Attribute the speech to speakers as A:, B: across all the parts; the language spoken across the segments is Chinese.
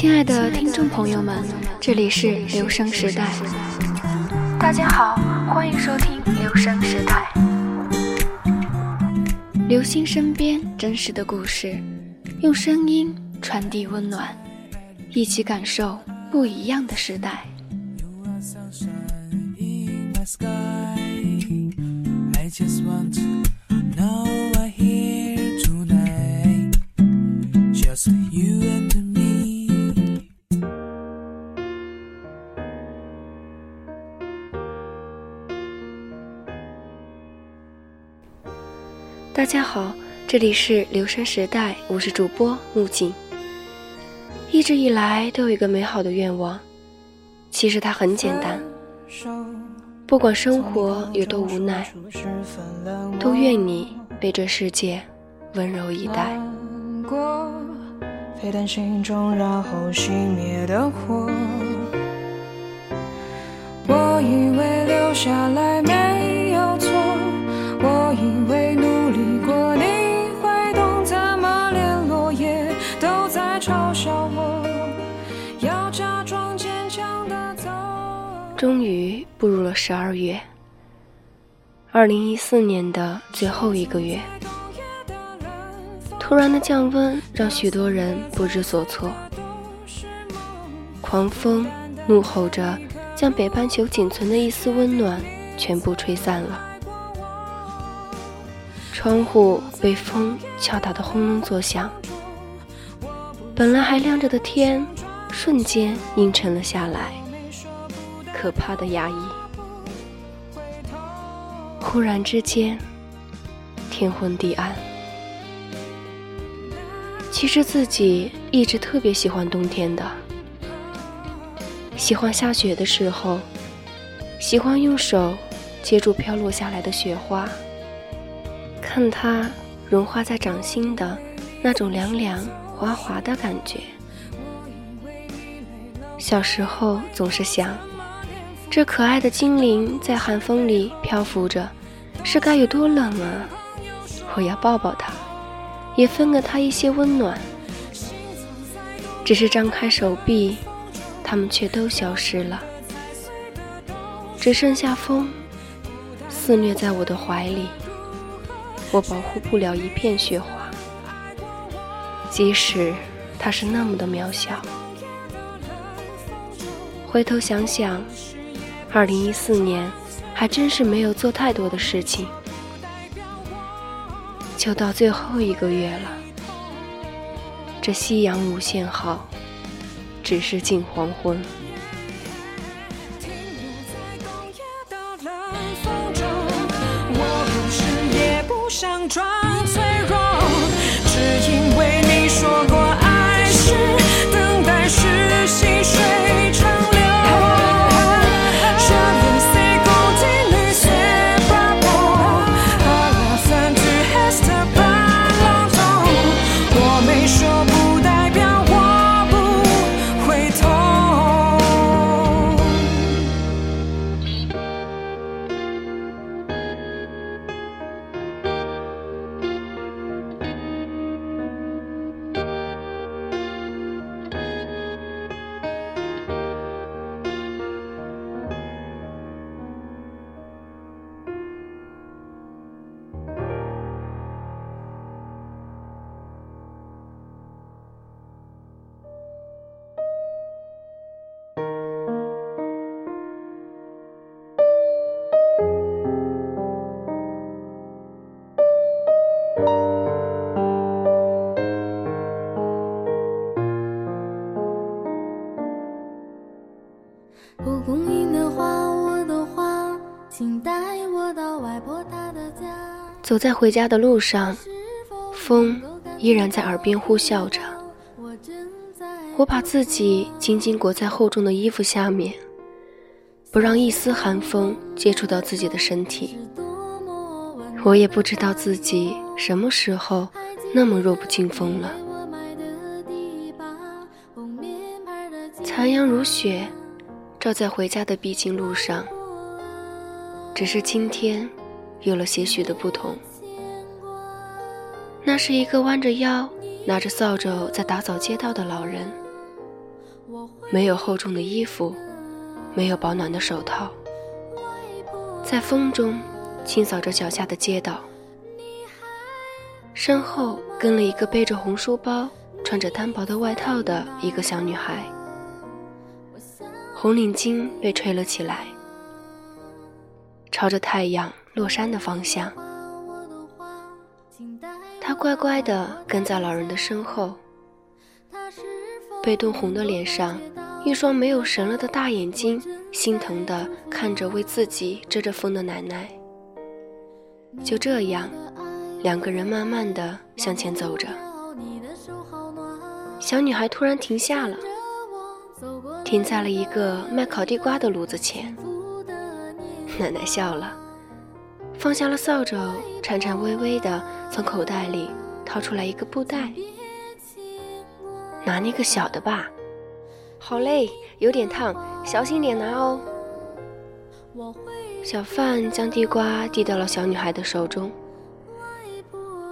A: 亲爱的听众朋友们，这里是留声时代。大家好，欢迎收听留声时代。留心身边真实的故事，用声音传递温暖，一起感受不一样的时代。大家好，这里是留声时代，我是主播木槿。一直以来都有一个美好的愿望，其实它很简单，不管生活有多无奈，都愿你被这世界温柔以待。沸腾心中，然后熄灭的火我以为留下来终于步入了十二月，二零一四年的最后一个月。突然的降温让许多人不知所措，狂风怒吼着，将北半球仅存的一丝温暖全部吹散了。窗户被风敲打得轰隆作响，本来还亮着的天，瞬间阴沉了下来。可怕的压抑，忽然之间，天昏地暗。其实自己一直特别喜欢冬天的，喜欢下雪的时候，喜欢用手接住飘落下来的雪花，看它融化在掌心的那种凉凉滑滑的感觉。小时候总是想。这可爱的精灵在寒风里漂浮着，是该有多冷啊！我要抱抱它，也分给它一些温暖。只是张开手臂，它们却都消失了，只剩下风肆虐在我的怀里。我保护不了一片雪花，即使它是那么的渺小。回头想想。二零一四年，还真是没有做太多的事情，就到最后一个月了。这夕阳无限好，只是近黄昏。走在回家的路上，风依然在耳边呼啸着。我把自己紧紧裹在厚重的衣服下面，不让一丝寒风接触到自己的身体。我也不知道自己什么时候那么弱不禁风了。残阳如雪，照在回家的必经路上。只是今天。有了些许的不同。那是一个弯着腰、拿着扫帚在打扫街道的老人，没有厚重的衣服，没有保暖的手套，在风中清扫着脚下的街道。身后跟了一个背着红书包、穿着单薄的外套的一个小女孩。红领巾被吹了起来，朝着太阳落山的方向。她乖乖地跟在老人的身后，被冻红的脸上，一双没有神了的大眼睛，心疼地看着为自己遮着风的奶奶。就这样。两个人慢慢的向前走着，小女孩突然停下了，停在了一个卖烤地瓜的炉子前。奶奶笑了，放下了扫帚，颤颤巍巍地从口袋里掏出来一个布袋，拿那个小的吧。好嘞，有点烫，小心点拿哦。小贩将地瓜递到了小女孩的手中。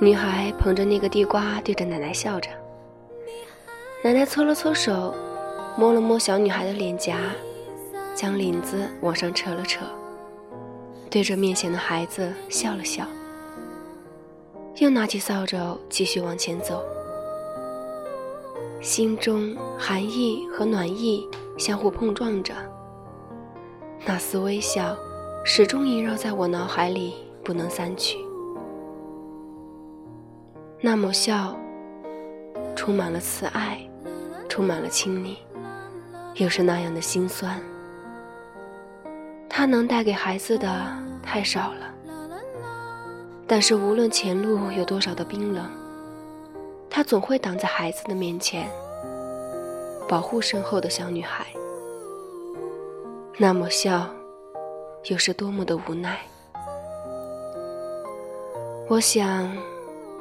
A: 女孩捧着那个地瓜，对着奶奶笑着。奶奶搓了搓手，摸了摸小女孩的脸颊，将领子往上扯了扯，对着面前的孩子笑了笑，又拿起扫帚继续往前走。心中寒意和暖意相互碰撞着，那丝微笑始终萦绕在我脑海里，不能散去。那抹笑，充满了慈爱，充满了亲昵，又是那样的心酸。他能带给孩子的太少了，但是无论前路有多少的冰冷，他总会挡在孩子的面前，保护身后的小女孩。那抹笑，又是多么的无奈。我想。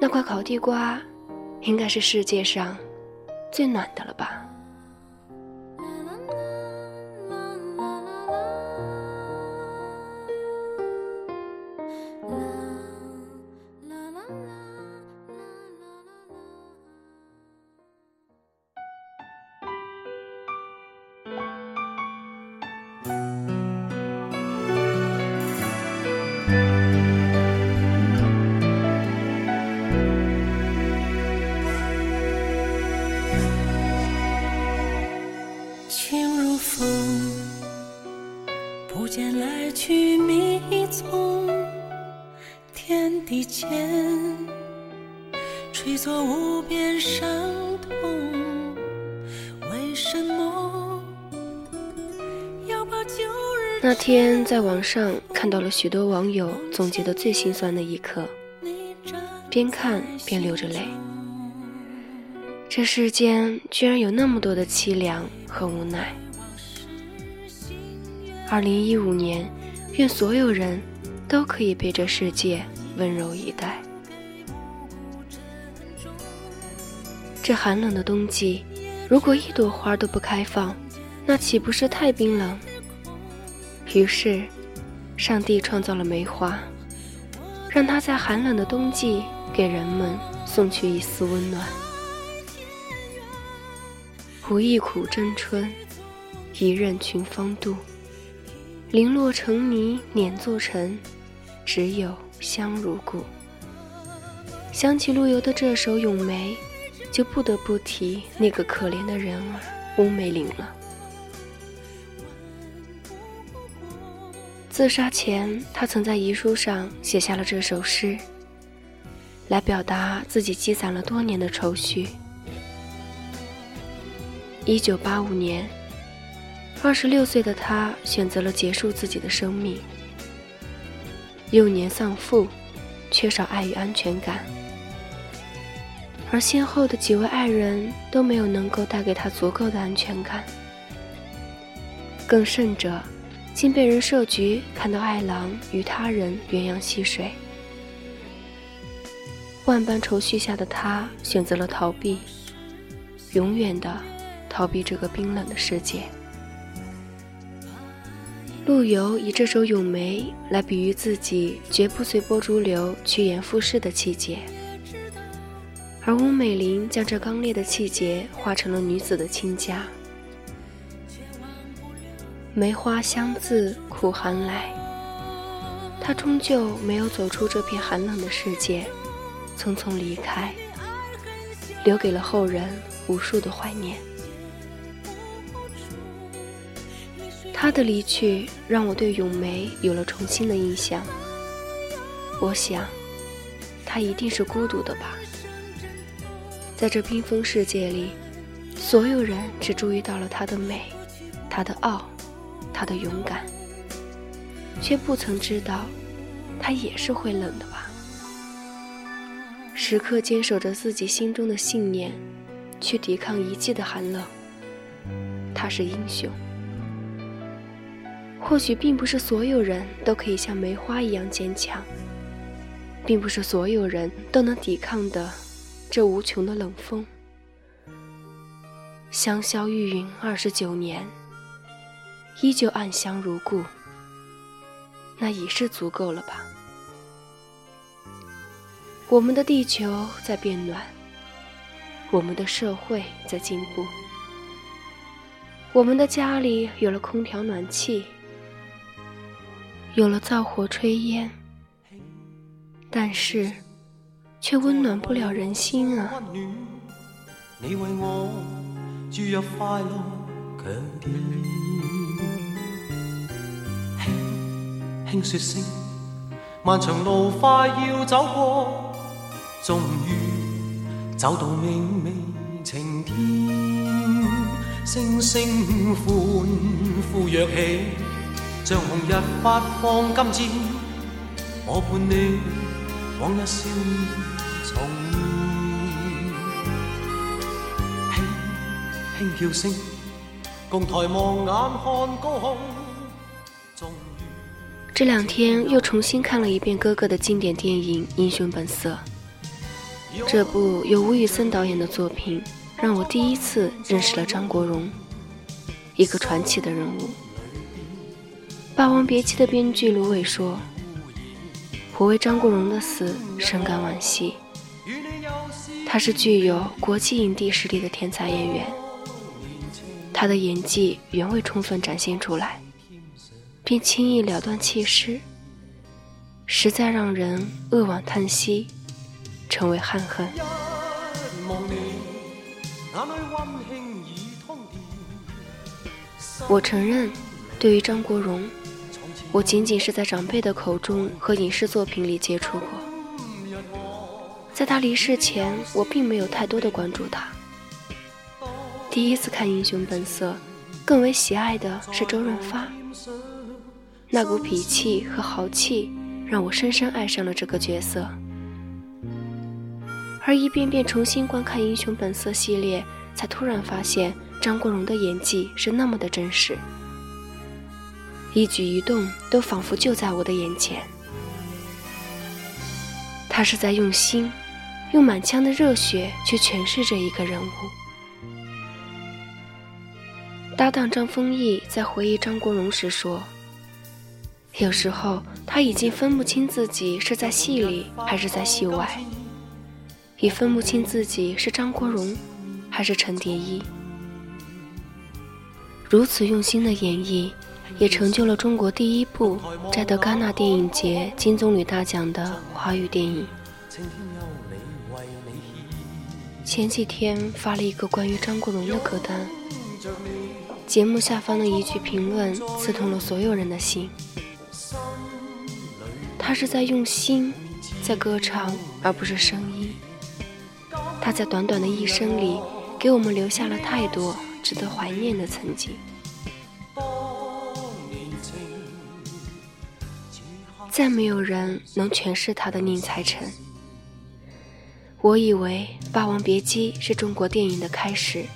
A: 那块烤地瓜，应该是世界上最暖的了吧。那天在网上看到了许多网友总结的最心酸的一刻，边看边流着泪。这世间居然有那么多的凄凉和无奈。二零一五年，愿所有人都可以被这世界。温柔以待。这寒冷的冬季，如果一朵花都不开放，那岂不是太冰冷？于是，上帝创造了梅花，让它在寒冷的冬季给人们送去一丝温暖。无一苦争春，一任群芳妒。零落成泥碾作尘，只有。香如故。想起陆游的这首《咏梅》，就不得不提那个可怜的人儿乌梅林了。自杀前，他曾在遗书上写下了这首诗，来表达自己积攒了多年的愁绪。一九八五年，二十六岁的他选择了结束自己的生命。幼年丧父，缺少爱与安全感，而先后的几位爱人都没有能够带给他足够的安全感。更甚者，竟被人设局看到爱郎与他人鸳鸯戏水。万般愁绪下的他，选择了逃避，永远的逃避这个冰冷的世界。陆游以这首《咏梅》来比喻自己绝不随波逐流、趋炎附势的气节，而翁美玲将这刚烈的气节化成了女子的亲家。梅花香自苦寒来。他终究没有走出这片寒冷的世界，匆匆离开，留给了后人无数的怀念。他的离去让我对咏梅有了重新的印象。我想，他一定是孤独的吧。在这冰封世界里，所有人只注意到了他的美，他的傲，他的勇敢，却不曾知道，他也是会冷的吧。时刻坚守着自己心中的信念，去抵抗一切的寒冷。他是英雄。或许并不是所有人都可以像梅花一样坚强，并不是所有人都能抵抗的这无穷的冷风。香消玉殒二十九年，依旧暗香如故，那已是足够了吧？我们的地球在变暖，我们的社会在进步，我们的家里有了空调暖气。有了灶火炊烟，但是却温暖不了人心啊！强电，轻轻说声，漫长路快要走过，终于走到明媚晴天，星星欢呼跃起。像红日发放金箭，我伴你往日笑面重现。轻轻叫声，共抬望眼看高空。这两天又重新看了一遍哥哥的经典电影《英雄本色》。这部由吴宇森导演的作品，让我第一次认识了张国荣，一个传奇的人物。《霸王别姬》的编剧芦苇说：“我为张国荣的死深感惋惜。他是具有国际影帝实力的天才演员，他的演技原未充分展现出来，并轻易了断气势，实在让人扼腕叹息，成为憾恨。”我承认，对于张国荣。我仅仅是在长辈的口中和影视作品里接触过，在他离世前，我并没有太多的关注他。第一次看《英雄本色》，更为喜爱的是周润发，那股痞气和豪气让我深深爱上了这个角色。而一遍遍重新观看《英雄本色》系列，才突然发现张国荣的演技是那么的真实。一举一动都仿佛就在我的眼前。他是在用心，用满腔的热血去诠释这一个人物。搭档张丰毅在回忆张国荣时说：“有时候他已经分不清自己是在戏里还是在戏外，也分不清自己是张国荣还是陈蝶衣。如此用心的演绎。”也成就了中国第一部摘得戛纳电影节金棕榈大奖的华语电影。前几天发了一个关于张国荣的歌单，节目下方的一句评论刺痛了所有人的心。他是在用心在歌唱，而不是声音。他在短短的一生里，给我们留下了太多值得怀念的曾经。再没有人能诠释他的宁采臣。我以为《霸王别姬》是中国电影的开始，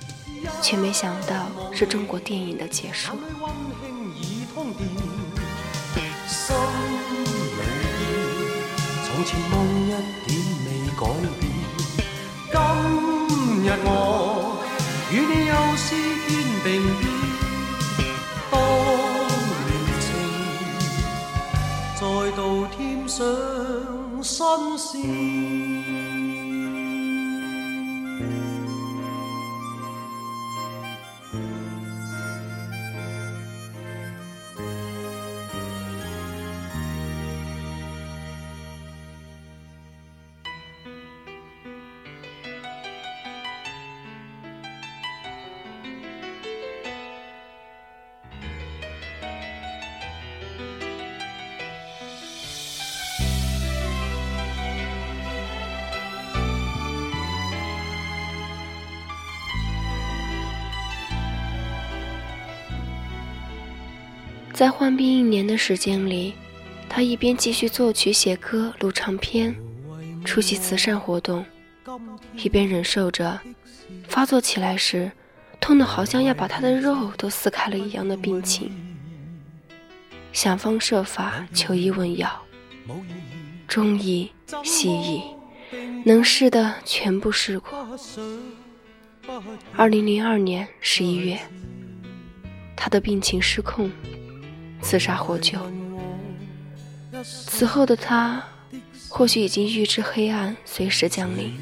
A: 却没想到是中国电影的结束。从前梦一点未改变，今日我与你又是肩并肩。当年情再度添上新鲜。在患病一年的时间里，他一边继续作曲、写歌、录唱片，出席慈善活动，一边忍受着发作起来时痛得好像要把他的肉都撕开了一样的病情，想方设法求医问药，中医、西医，能试的全部试过。二零零二年十一月，他的病情失控。刺杀获救。此后的他，或许已经预知黑暗随时降临，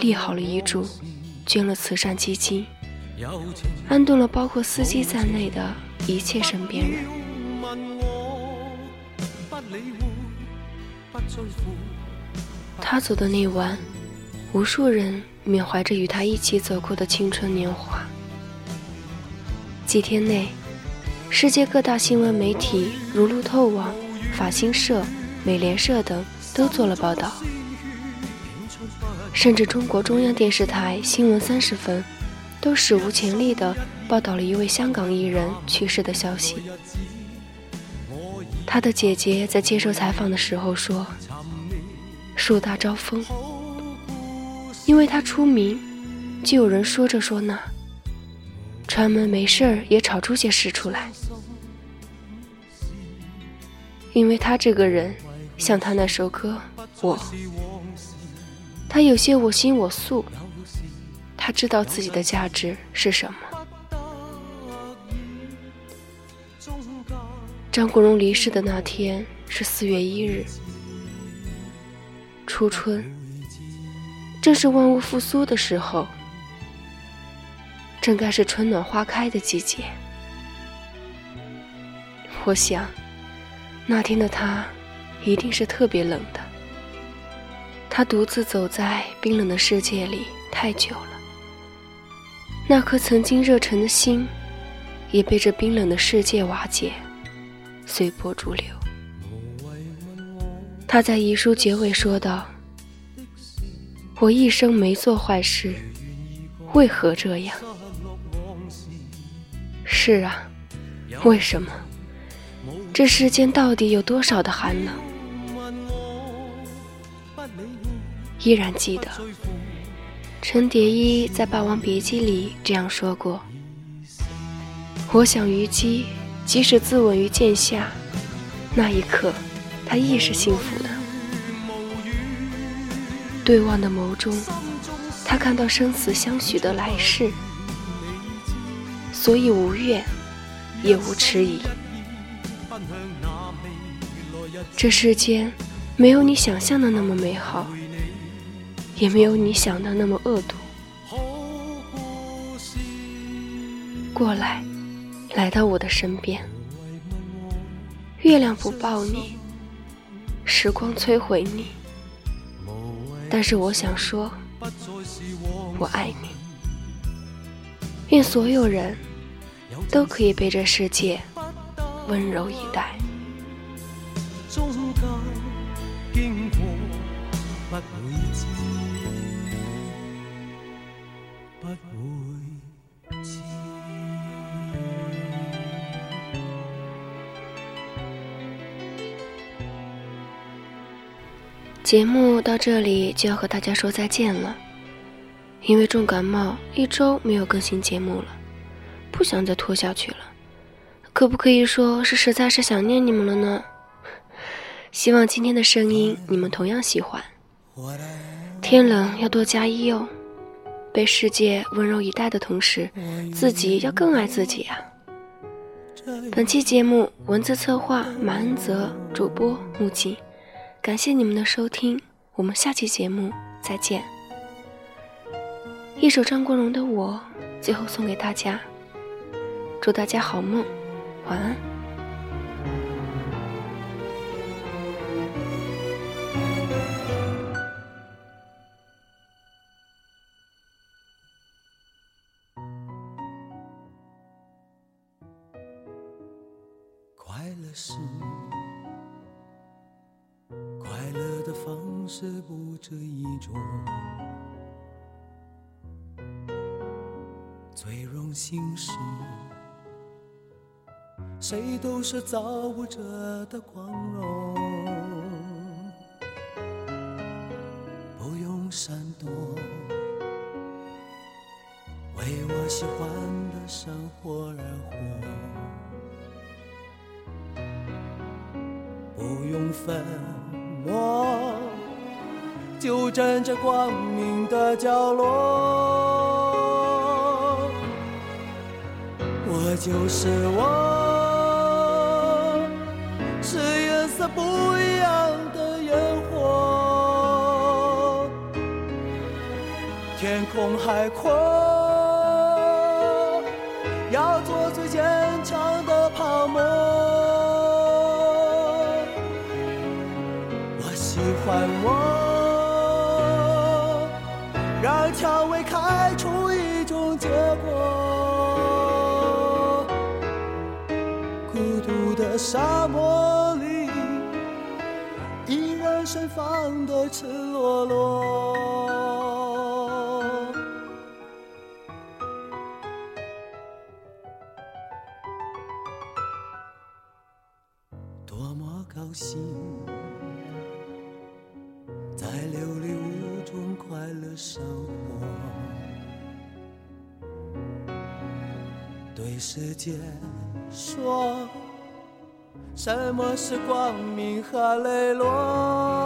A: 立好了遗嘱，捐了慈善基金，安顿了包括司机在内的一切身边人。他走的那晚，无数人缅怀着与他一起走过的青春年华。几天内。世界各大新闻媒体如路透网、法新社、美联社等都做了报道，甚至中国中央电视台新闻三十分都史无前例地报道了一位香港艺人去世的消息。他的姐姐在接受采访的时候说：“树大招风，因为他出名，就有人说这说那。”传门没事儿也炒出些事出来，因为他这个人像他那首歌《我》，他有些我行我素，他知道自己的价值是什么。张国荣离世的那天是四月一日，初春，正是万物复苏的时候。正该是春暖花开的季节，我想，那天的他一定是特别冷的。他独自走在冰冷的世界里太久了，那颗曾经热忱的心，也被这冰冷的世界瓦解，随波逐流。他在遗书结尾说道：“我一生没做坏事，为何这样？”是啊，为什么？这世间到底有多少的寒冷？依然记得，陈蝶衣在《霸王别姬》里这样说过：“我想虞姬即使自刎于剑下，那一刻，她亦是幸福的。对望的眸中，他看到生死相许的来世。”所以无怨，也无迟疑。这世间没有你想象的那么美好，也没有你想的那么恶毒。过来，来到我的身边。月亮不抱你，时光摧毁你，但是我想说，我爱你。愿所有人。都可以被这世界温柔以待。节目到这里就要和大家说再见了，因为重感冒，一周没有更新节目了。不想再拖下去了，可不可以说是实在是想念你们了呢？希望今天的声音你们同样喜欢。天冷要多加衣哦，被世界温柔以待的同时，自己要更爱自己啊。本期节目文字策划马恩泽，主播木槿，感谢你们的收听，我们下期节目再见。一首张国荣的《我》，最后送给大家。祝大家好梦，晚安。
B: 快乐是快乐的方式不止一种，最荣幸是。谁都是造物者的光荣，不用闪躲，为我喜欢的生活而活，不用粉墨，就站在光明的角落，我就是我。不一样的烟火，天空海阔，的赤裸裸，多么高兴，在琉璃屋中快乐生活，对世界说。什么是光明和磊落？